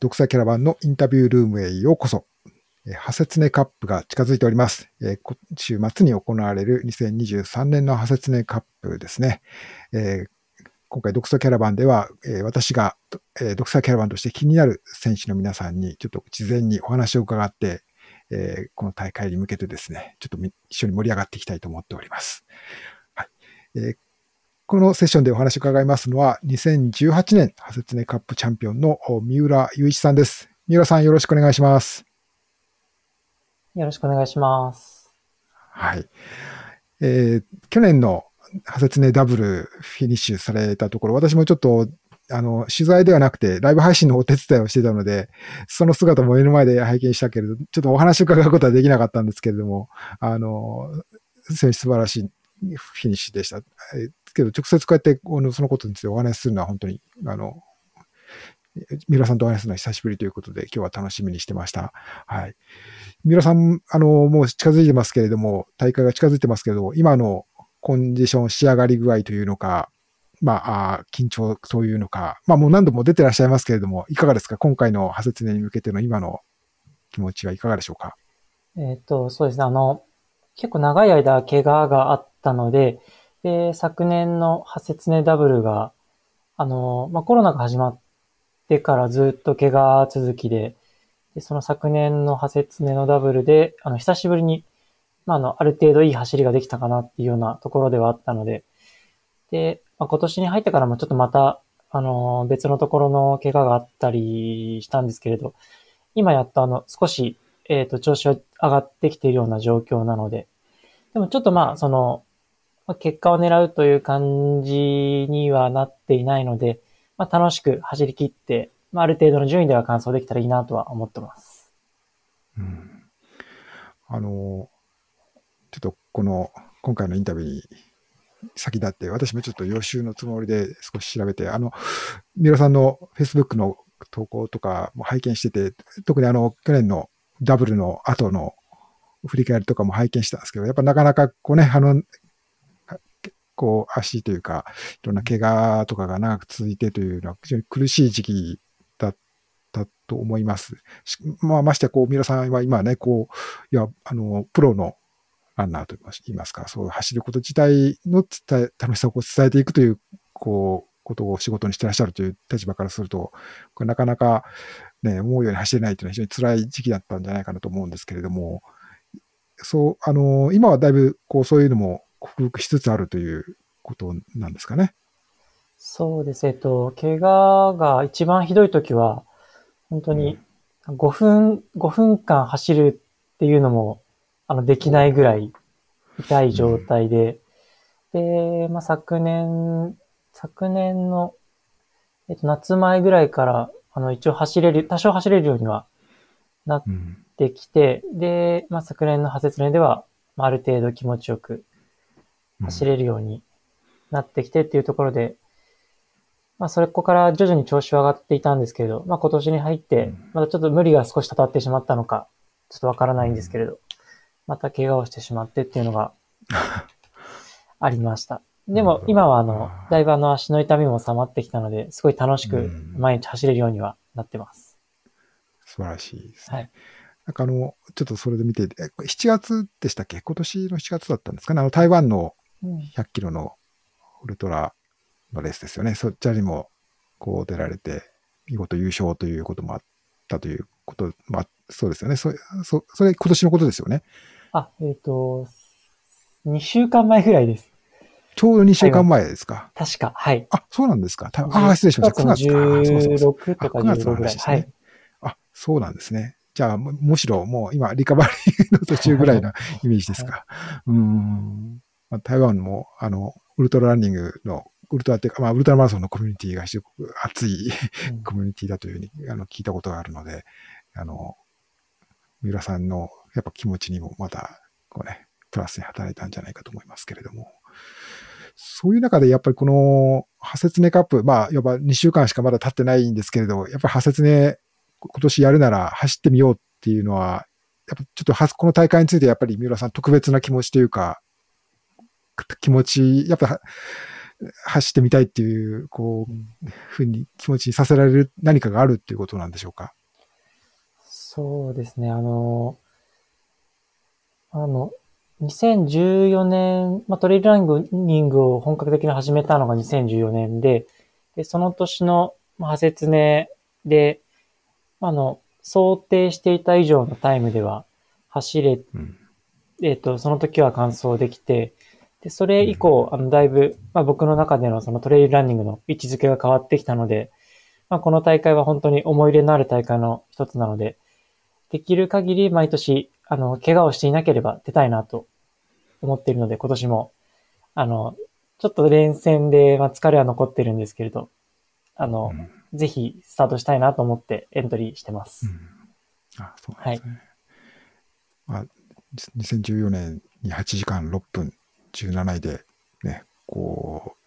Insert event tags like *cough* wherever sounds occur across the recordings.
独裁キャラバンのインタビュールームへようこそ。ハセツネカップが近づいております。今週末に行われる2023年のハセツネカップですね。今回、独裁キャラバンでは、私が独裁キャラバンとして気になる選手の皆さんにちょっと事前にお話を伺って、この大会に向けてですね、ちょっと一緒に盛り上がっていきたいと思っております。はいこのセッションでお話を伺いますのは、2018年、ハセツネカップチャンピオンの三浦雄一さんです。三浦さん、よろしくお願いします。よろしくお願いします。はい。えー、去年のハセツネダブルフィニッシュされたところ、私もちょっと、あの、取材ではなくて、ライブ配信のお手伝いをしてたので、その姿も目の前で拝見したけれど、ちょっとお話を伺うことはできなかったんですけれども、あの、素晴らしいフィニッシュでした。けど、直接こうやってそのことについてお話しするのは本当に、あの、三浦さんとお話するのは久しぶりということで、今日は楽しみにしてました。はい。三浦さん、あの、もう近づいてますけれども、大会が近づいてますけど、今のコンディション、仕上がり具合というのか、まあ、緊張というのか、まあもう何度も出てらっしゃいますけれども、いかがですか？今回の派説年に向けての今の気持ちはいかがでしょうか？えっ、と、そうですね。あの、結構長い間怪我があったので、で、昨年のハセツネダブルが、あの、まあ、コロナが始まってからずっと怪我続きで、で、その昨年のハセツネのダブルで、あの、久しぶりに、まあ、あの、ある程度いい走りができたかなっていうようなところではあったので、で、まあ、今年に入ってからもちょっとまた、あの、別のところの怪我があったりしたんですけれど、今やっとあの、少し、えっ、ー、と、調子は上がってきているような状況なので、でもちょっとまあ、その、まあ、結果を狙うという感じにはなっていないので、まあ、楽しく走り切って、まあ、ある程度の順位では完走できたらいいなとは思ってます。うん。あの、ちょっとこの、今回のインタビューに先立って、私もちょっと予習のつもりで少し調べて、あの、三浦さんの Facebook の投稿とかも拝見してて、特にあの、去年のダブルの後の振り返りとかも拝見したんですけど、やっぱなかなかこうね、あの、こう足というか、いろんな怪我とかが長く続いてというのは非常に苦しい時期だったと思います。まあ、ましてこう、皆さんは今ね、こう、いや、あの、プロのランナーと言いますか、そう走ること自体の伝え、楽しさを伝えていくという、こう、ことを仕事にしてらっしゃるという立場からすると、これなかなかね、思うように走れないというのは非常に辛い時期だったんじゃないかなと思うんですけれども、そう、あの、今はだいぶ、こう、そういうのも克服しつつあるということなんですかね。そうです。えっと、怪我が一番ひどい時は、本当に5分、5分間走るっていうのも、あの、できないぐらい痛い状態で、うん、で、まあ、昨年、昨年の、えっと、夏前ぐらいから、あの、一応走れる、多少走れるようにはなってきて、うん、で、まあ、昨年の派切年では、まあ、ある程度気持ちよく走れるようになってきてっていうところで、まあ、それこから徐々に調子は上がっていたんですけれど、まあ、今年に入って、またちょっと無理が少したたってしまったのか、ちょっとわからないんですけれど、また怪我をしてしまってっていうのが *laughs* ありました。でも、今はあの、だいぶあの足の痛みも収まってきたので、すごい楽しく毎日走れるようにはなってます。素晴らしいですね。はい。なんかあの、ちょっとそれで見て、7月でしたっけ？今年の7月だったんですかね？あの、台湾の100キロのウルトラのレースですよね。そちらにもこう出られて、見事優勝ということもあったということ、まあ、そうですよね。そそそれ今年のことですよね。あ、えっ、ー、と、2週間前ぐらいです。ちょうど2週間前ですか。確か、はい。あ、そうなんですか。あ、失礼しました。9月か。16とか15ぐらい。はい。あ、そうなんですね。じゃあ、むしろもう今、リカバリーの途中ぐらいのイメージですか。*laughs* はい、うん。まあ、台湾も、あの、ウルトラランニングの、ウルトラっていうか、まあ、ウルトラマラソンのコミュニティが非常に熱いコミュニティだというふうにあの聞いたことがあるので、あの、三浦さんのやっぱ気持ちにもまた、こうね、プラスに働いたんじゃないかと思いますけれども、そういう中でやっぱりこの、ハセツネカップ、まあ、やっぱ2週間しかまだ経ってないんですけれど、やっぱりハセツネ、今年やるなら走ってみようっていうのは、やっぱちょっとこの大会についてやっぱり三浦さん特別な気持ちというか、気持ち、やっぱ、走ってみたいっていう、こう、ふうに気持ちにさせられる何かがあるっていうことなんでしょうか？そうですね、あの、あの、2014年、まあ、トレイルランニングを本格的に始めたのが2014年で、でその年の、まあ、派説ねで、あの、想定していた以上のタイムでは走れ、うん。えっ、と、その時は完走できて、で、それ以降、あの、だいぶ、まあ、僕の中でのそのトレイルランニングの位置づけが変わってきたので、まあ、この大会は本当に思い入れのある大会の一つなので、できる限り毎年、あの、怪我をしていなければ出たいなと思っているので、今年も、あの、ちょっと連戦で、まあ、疲れは残ってるんですけれど、あの、うん。ぜひスタートしたいなと思ってエントリーしてます。あ、そうですね。まあ、2014年に8時間6分17位で、ね、こう、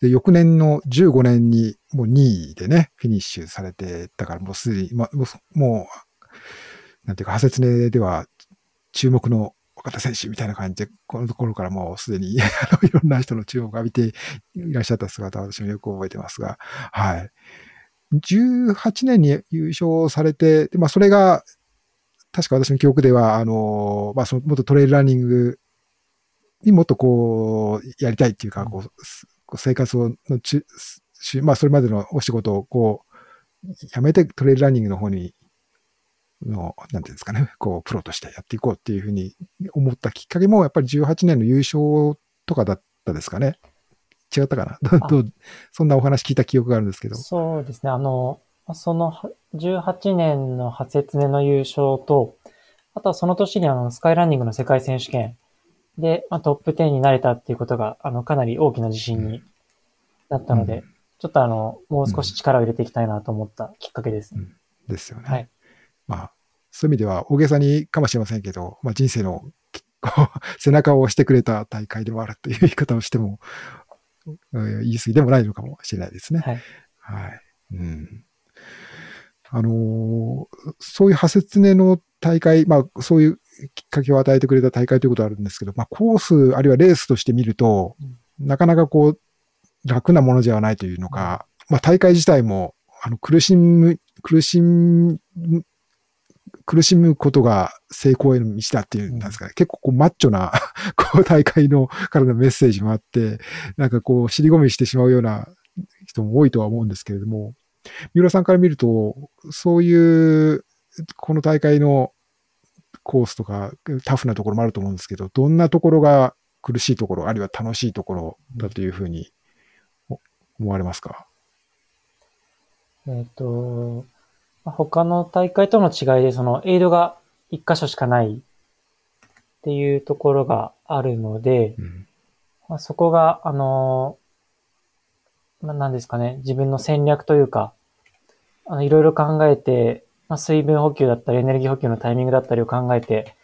で、翌年の15年にもう2位でね、フィニッシュされてたから、もうすでに、まあ、もう、なんていうか、派説ねでは注目の若手選手みたいな感じで、このところからもうすでに *laughs* あのいろんな人の注目を浴びていらっしゃった姿を私もよく覚えてますが、はい。18年に優勝されて、でまあ、それが、確か私の記憶では、あの、まあ、その、もっとトレイルランニングにもっとこう、やりたいっていうか、こう、生活を、のち、しまあ、それまでのお仕事を、こう、やめてトレイルランニングの方に、の、なんていうんですかね、こう、プロとしてやっていこうっていうふうに思ったきっかけも、やっぱり18年の優勝とかだったですかね。違ったかな？どそんなお話聞いた記憶があるんですけど。そうですね。あの、そのは18年の初説年の優勝と、あとはその年にあの、スカイランニングの世界選手権で、まあ、トップ10になれたっていうことが、あの、かなり大きな自信になったので、うんちょっとあの、もう少し力を入れていきたいなと思ったきっかけですね。ですよね。はい。まあ、そういう意味では大げさにかもしれませんけど、まあ人生の *laughs* 背中を押してくれた大会でもあるという言い方をしても、うん言い過ぎでもないのかもしれないですね。はい。はい。うん。あのーそういう派説ねの大会、まあそういうきっかけを与えてくれた大会ということはあるんですけど、まあコースあるいはレースとして見ると、なかなかこう楽なものではないというのか、まあ大会自体もあの苦しむ、苦しむ、苦しむことが成功への道だっていうんですかね。結構こうマッチョな *laughs* こう大会のからのメッセージもあって、なんかこう尻込みしてしまうような人も多いとは思うんですけれども、三浦さんから見ると、そういう、この大会のコースとかタフなところもあると思うんですけど、どんなところが苦しいところ、あるいは楽しいところだというふうにお思われますか？えっ、と、まあ他の大会との違いで、その、エイドが一箇所しかないっていうところがあるので、うん。まあ、そこが、あのーまあ、なんですかね、自分の戦略というか、あの、いろいろ考えて、まあ、水分補給だったり、エネルギー補給のタイミングだったりを考えて、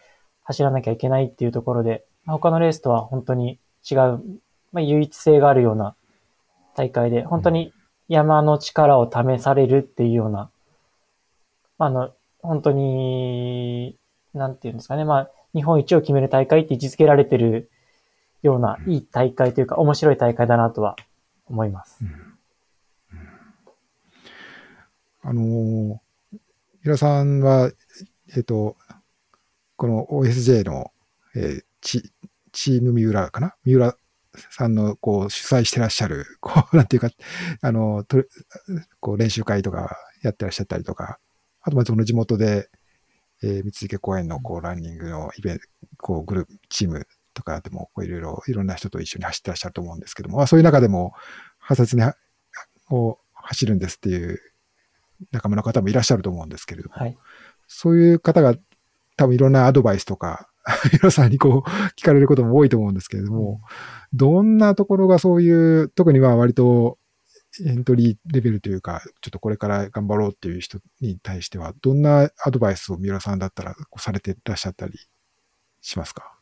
走らなきゃいけないっていうところで、まあ他のレースとは本当に違う、まあ、唯一性があるような大会で、本当に山の力を試されるっていうような、あの、本当に、なんていうんですかね、まあ、日本一を決める大会って位置づけられてるような、いい大会というか、面白い大会だなとは思います。あのー、平さんは、えっ、と、この OSJ の、えーチチーム三浦かな？三浦さんのこう主催してらっしゃる、*laughs* こう、なんていうか、あの、とこう練習会とかやってらっしゃったりとか、あとまあその地元で、えー三池公園のこうランニングのイベント、こうグループ、チームとかでもこういろいろ、いろんな人と一緒に走ってらっしゃると思うんですけども、まあそういう中でも、派説にを走るんですっていう仲間の方もいらっしゃると思うんですけれども、はい。そういう方が多分いろんなアドバイスとか、*laughs* 皆さんにこう聞かれることも多いと思うんですけれども、どんなところがそういう、特にまあ割とエントリーレベルというか、ちょっとこれから頑張ろうっていう人に対しては、どんなアドバイスを三浦さんだったらこうされていらっしゃったりしますか？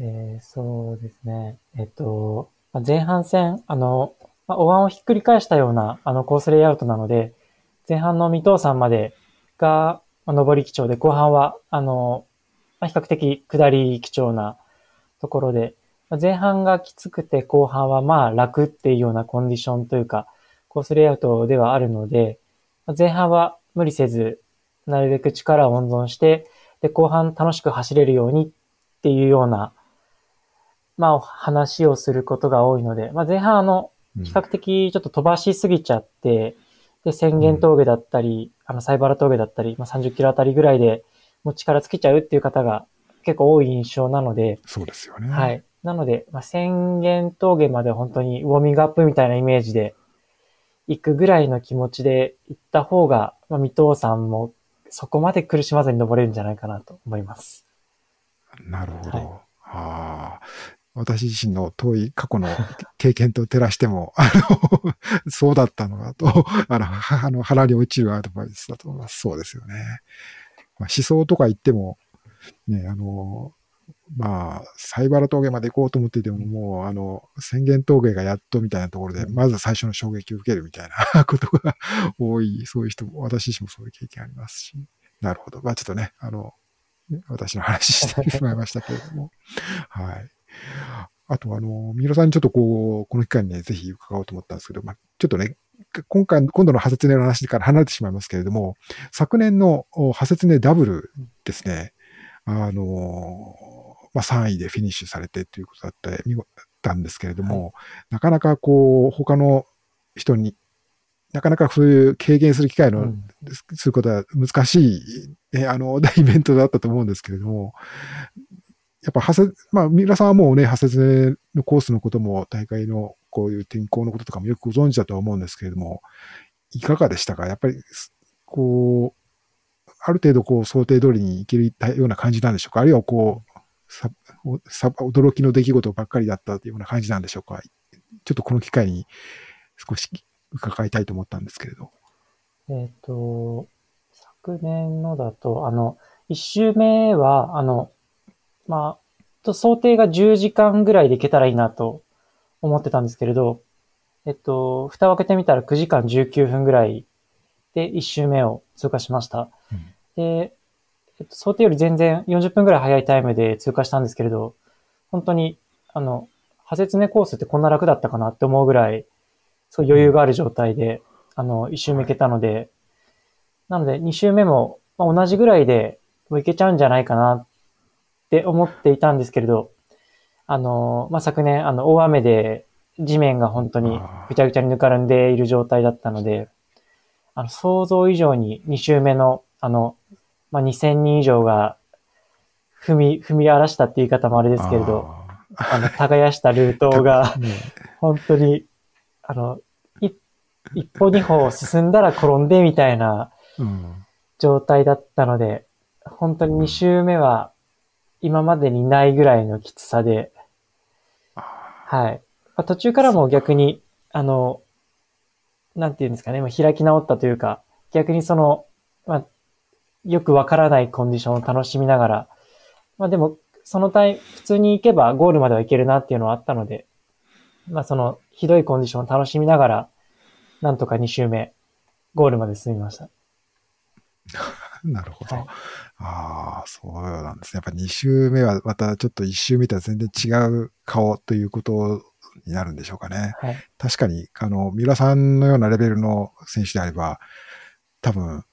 えーそうですね。えっと、まあ前半戦、あの、まあ、お椀をひっくり返したような、あの、コースレイアウトなので、前半の未踏山までが、上り基調で、後半は、あの、ま、比較的下り基調なところで、前半がきつくて後半はまあ楽っていうようなコンディションというか、コースレイアウトではあるので、前半は無理せず、なるべく力を温存して、で、後半楽しく走れるようにっていうような、まあ、話をすることが多いので、まあ、前半あの、比較的ちょっと飛ばしすぎちゃって、で、宣言峠だったり、あの、サイバラ峠だったり、まあ、30キロあたりぐらいでもう力尽きちゃうっていう方が結構多い印象なので、そうですよね。はい。なので、まあ、宣言峠まで本当にウォーミングアップみたいなイメージで行くぐらいの気持ちで行った方が、まあ、未藤さんもそこまで苦しまずに登れるんじゃないかなと思います。なるほど。はい、あ私自身の遠い過去の経験と照らしても、あの、*laughs* そうだったのだと、*laughs* あの、あの腹に落ちるアドバイスだと思います。そうですよね。まあ、思想とか言っても、ね、あの、まあ、サイバラ峠まで行こうと思っていても、もう、あの、宣言峠がやっとみたいなところで、まず最初の衝撃を受けるみたいなことが *laughs* 多い、そういう人も、私自身もそういう経験ありますし。なるほど。まあちょっとね、あの、私の話してしまいましたけれども。はい。あと、あの、三浦さんにちょっとこう、この機会にね、ぜひ伺おうと思ったんですけど、まあ、ちょっとね、今回、今度の派切ねの話から離れてしまいますけれども、昨年の派切ねダブルですね、あの、まあ、3位でフィニッシュされてということだった見たんですけれども、はい、なかなかこう、他の人に、なかなかそういう軽減する機会の、うん、することは難しい、えあの、大 *laughs* イベントだったと思うんですけれども、やっぱ、はせ、まあ、三浦さんはもうね、ハセツネのコースのことも、大会のこういう天候のこととかもよくご存知だと思うんですけれども、いかがでしたか？やっぱり、こう、ある程度こう想定通りにいけるような感じなんでしょうか？あるいはこう、さ、さ、驚きの出来事ばっかりだったというような感じなんでしょうか？ちょっとこの機会に少し伺いたいと思ったんですけれど。えっ、と、昨年のだと、あの、一周目は、あの、まあ、と想定が10時間ぐらいでいけたらいいなと思ってたんですけれど、えっと、蓋を開けてみたら9時間19分ぐらいで1周目を通過しました。うん、で、えっと、想定より全然40分ぐらい早いタイムで通過したんですけれど、本当に、あの、派切ねコースってこんな楽だったかなって思うぐらい、そう余裕がある状態で、あの、1周目いけたので、なので2周目も、まあ、同じぐらいでもういけちゃうんじゃないかなって思っていたんですけれど、あの、まあ、昨年、あの、大雨で地面が本当にぐちゃぐちゃにぬかるんでいる状態だったので、あの、想像以上に2周目の、あの、まあ、2000人以上が踏み、踏み荒らしたって言い方もあれですけれど、ああの、耕したルートが、*laughs* 本当に、あの、一歩二歩進んだら転んでみたいな状態だったので、本当に2周目は今までにないぐらいのきつさで、はい。まあ、途中からも逆に、あの、なんていうんですかね、まあ、開き直ったというか、逆にその、まあ、よくわからないコンディションを楽しみながら、まあでも、そのタイ、普通に行けばゴールまでは行けるなっていうのはあったので、まあその、ひどいコンディションを楽しみながら、なんとか2周目、ゴールまで進みました。*laughs* なるほど。はい、ああ、そうなんですね。やっぱ2周目はまたちょっと1周目とは全然違う顔ということになるんでしょうかね。はい、確かに、あの、三浦さんのようなレベルの選手であれば、多分、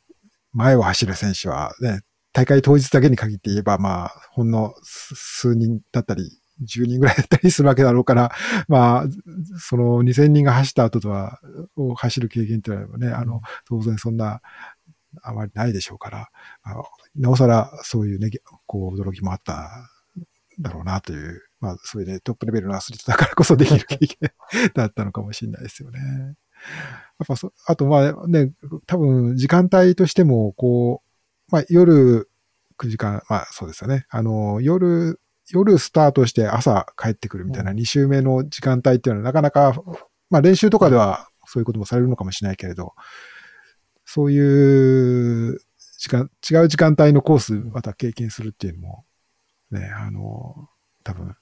前を走る選手はね、大会当日だけに限って言えば、まあ、ほんの数人だったり、10人ぐらいだったりするわけだろうから、*laughs* まあ、その2000人が走った後とは、を走る経験っていうのはね、あの、当然そんなあまりないでしょうから、なおさらそういうね、こう驚きもあっただろうなという、まあそういうね、トップレベルのアスリートだからこそできる経験だったのかもしれないですよね。やっぱそ、あとまあね、多分時間帯としても、こう、まあ夜9時間、まあそうですよね。あの、夜、夜スタートして朝帰ってくるみたいな2週目の時間帯っていうのはなかなか、まあ練習とかではそういうこともされるのかもしれないけれど、そういう時間、違う時間帯のコースまた経験するっていうのも、ね、あの、多分、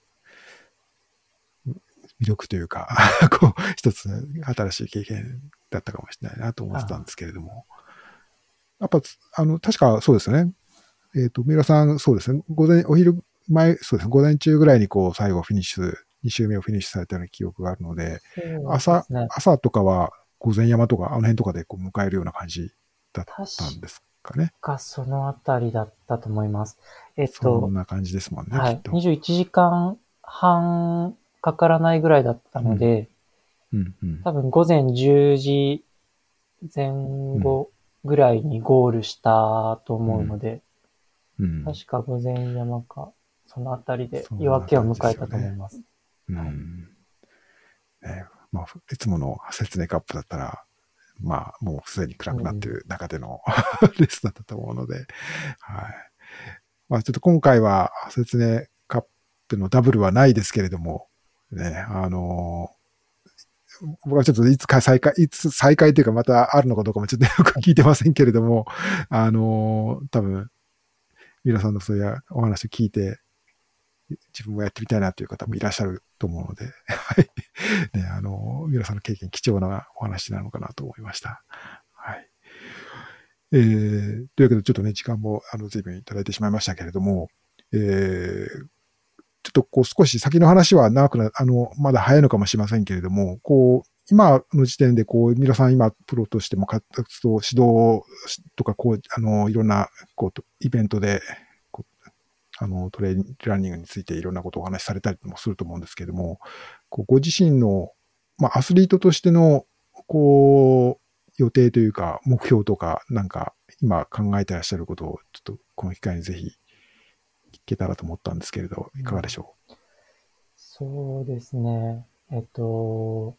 魅力というか *laughs* こう、一つ新しい経験だったかもしれないなと思ってたんですけれども。やっぱ、あの、確かそうですね。えっ、ー、と、三浦さん、そうですね。午前、お昼前、そうですね、午前中ぐらいにこう、最後フィニッシュ、2周目をフィニッシュされたような記憶があるので、朝、ね、朝とかは、午前山とか、あの辺とかでこう迎えるような感じだったんですかね。か、そのあたりだったと思います。えっそと、んな感じですもんね、はいきっ。と。21時間半かからないぐらいだったので、うんうん多分午前10時前後ぐらいにゴールしたと思うので、うん確か午前山か、そのあたりで夜明けを迎えたと思います。うんねまあ、いつもの説明カップだったら、まあ、もうすでに暗くなってる中での、*laughs* レースだったと思うので、はい。まあ、ちょっと今回は説明カップのダブルはないですけれども、ね、あの僕はちょっといつか再開、いつ再開というかまたあるのかどうかもちょっと *laughs* よく聞いてませんけれども、あの多分、皆さんのそういうお話を聞いて、自分もやってみたいなという方もいらっしゃると思うので、*laughs* はい。ね、あの、皆さんの経験貴重なお話なのかなと思いました。はい。えー、というわけでちょっとね、時間も、あの、随分いただいてしまいましたけれども、えー、ちょっとこう少し先の話は長くな、あの、まだ早いのかもしれませんけれども、こう、今の時点で、こう、皆さん今、プロとしても活動、指導とか、こう、あの、いろんな、こう、イベントで、あの、トレーニング、ランニングについていろんなことをお話しされたりもすると思うんですけれども、こうご自身の、まあ、アスリートとしての、こう、予定というか、目標とか、なんか、今考えてらっしゃることを、ちょっとこの機会にぜひ聞けたらと思ったんですけれど、いかがでしょそうですね。えっと、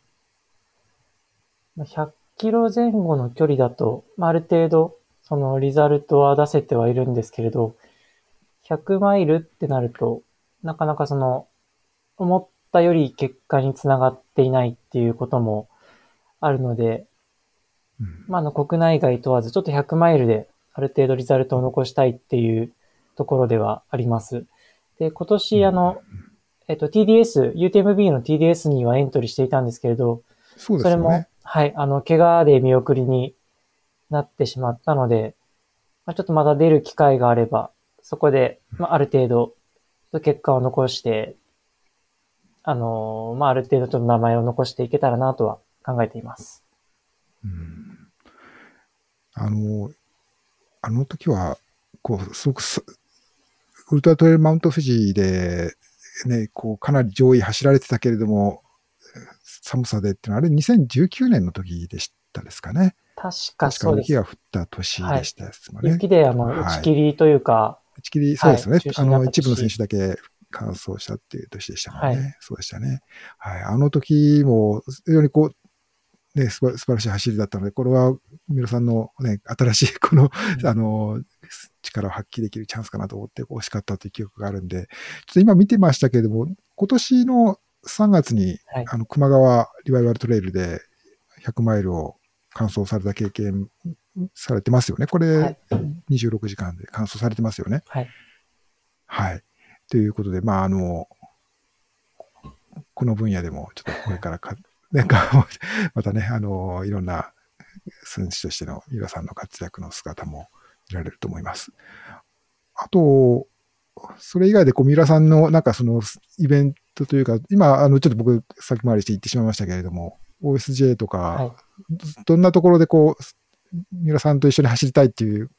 まあ100キロ前後の距離だと、まあ、ある程度、そのリザルトは出せてはいるんですけれど、100マイルってなると、なかなかその、思ったより結果につながっていないっていうこともあるので、う。うんまあ、あの国内外問わず、ちょっと100マイルである程度リザルトを残したいっていうところではあります。で、今年、あの、えっと、TDS、UTMB の TDS にはエントリーしていたんですけれど、そうですそれもはい、あの、怪我で見送りになってしまったので、まあ、ちょっとまだ出る機会があれば、そこで、まあ、ある程度、結果を残して、あの、まあ、ある程度ちょっと名前を残していけたらなとは考えています。うんあの、あの時は、こう、すごくす、ウルトラトレイルマウント富士で、ね、こう、かなり上位走られてたけれども、寒さでってのは、あれ2019年の時でしたですかね。確か確かそうです雪。が降った年でしたですもんね。雪で、あの、はい打ち切りというか、打ち切り、そうですよね。中止あの、一部の選手だけ完走したっていう年でしたもんね。はいそうでしたね。はい。あの時も、非常にこう、ね、素晴らしい走りだったので、これは、三浦さんのね、新しい、*laughs* この、うんあの、力を発揮できるチャンスかなと思って、惜しかったという記憶があるんで、ちょっと今見てましたけれども、今年の3月に、はい。あの、熊川リバイバルトレイルで100マイルを完走された経験されてますよね。これ、はい。26時間で完走されてますよね。はい。はい。ということで、まあ、あの、この分野でも、ちょっとこれからか、なんか、またね、あの、いろんな選手としての三浦さんの活躍の姿も見られると思います。あと、それ以外で、こう、三浦さんの、なんかその、イベントというか、今、あの、ちょっと僕、先回りして言ってしまいましたけれども、OSJ とか、はい。どんなところでこう、三浦さんと一緒に走りたいっていう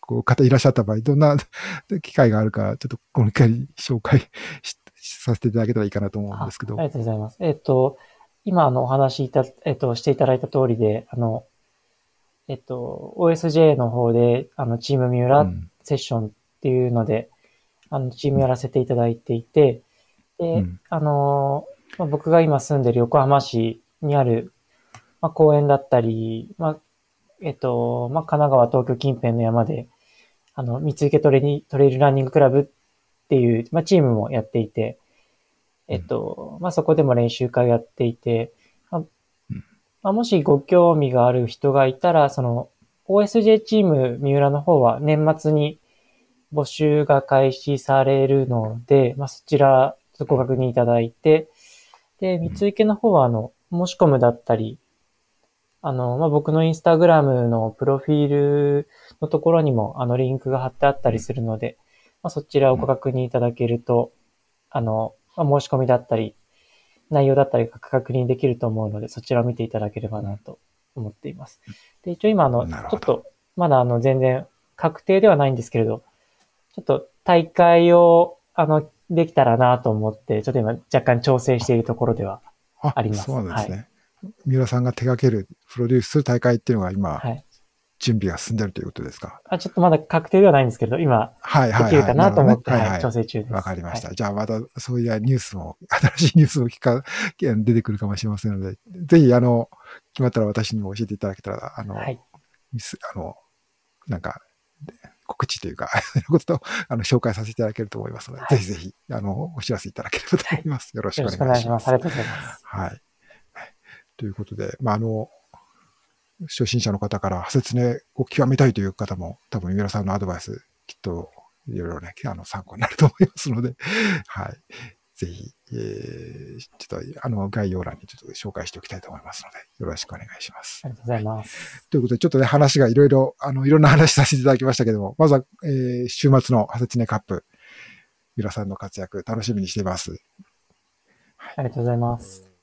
こう方いらっしゃった場合、どんな *laughs* 機会があるか、ちょっとこの機会に紹介しさせていただけたらいいかなと思うんですけど。あありがとうございます。えっ、と、今あのお話しいた、えっ、と、していただいた通りで、あの、えっ、と、OSJ の方で、あの、チーム三浦うんセッションっていうので、あの、チームやらせていただいていて、で、うんあの、まあ、僕が今住んでる横浜市にある、まあ、公園だったり、まあ、えっ、と、まあ、神奈川、東京近辺の山で、あの、三池トレニトレイルランニングクラブっていう、まあ、チームもやっていて、えっと、まあ、そこでも練習会やっていて、まあまあ、もしご興味がある人がいたら、その、OSJ チーム三浦の方は年末に募集が開始されるので、まあ、そちらご確認いただいて、で、三池の方は、あの、申し込むだったり、あの、まあ、僕のインスタグラムのプロフィールのところにも、あの、リンクが貼ってあったりするので、まあ、そちらをご確認いただけると、あの、まあ、申し込みだったり、内容だったりが確認できると思うので、そちらを見ていただければなと思っています。で、一応今、あの、ちょっと、まだあの、全然確定ではないんですけれど、ちょっと大会を、あの、できたらなと思って、ちょっと今若干調整しているところでは、あありますそうなんですね。三浦さんが手掛ける、プロデュースする大会っていうのが今、はい。準備が進んでるということですか？あ、ちょっとまだ確定ではないんですけど、今、はいはい、はい。できるかなと思って、るほどねはい、調整中です。わかりました。はいじゃあまたそういうニュースも、新しいニュースも聞か、*laughs* 出てくるかもしれませんので、ぜひ、あの、決まったら私にも教えていただけたら、あの、はい。ミスあの、なんか、告知というか、そういうことと、あの、紹介させていただけると思いますので、はいぜひぜひ、あの、お知らせいただければと思います。よろしくよろお願いしま。しくお願いしますす。ありがとうございます。はい。ということで、まあ、あの、初心者の方から、説明を極めたいという方も、多分、三浦さんのアドバイス、きっと、いろいろね、あの、参考になると思いますので、*laughs* はい。ぜひ、えー、ちょっと、あの、概要欄にちょっと紹介しておきたいと思いますので、よろしくお願いします。ありがとうございます。ということで、ちょっとね、話がいろいろ、あの、いろんな話させていただきましたけども、まずは、えー、週末のハセツネカップ、三浦さんの活躍、楽しみにしています。ありがとうございます。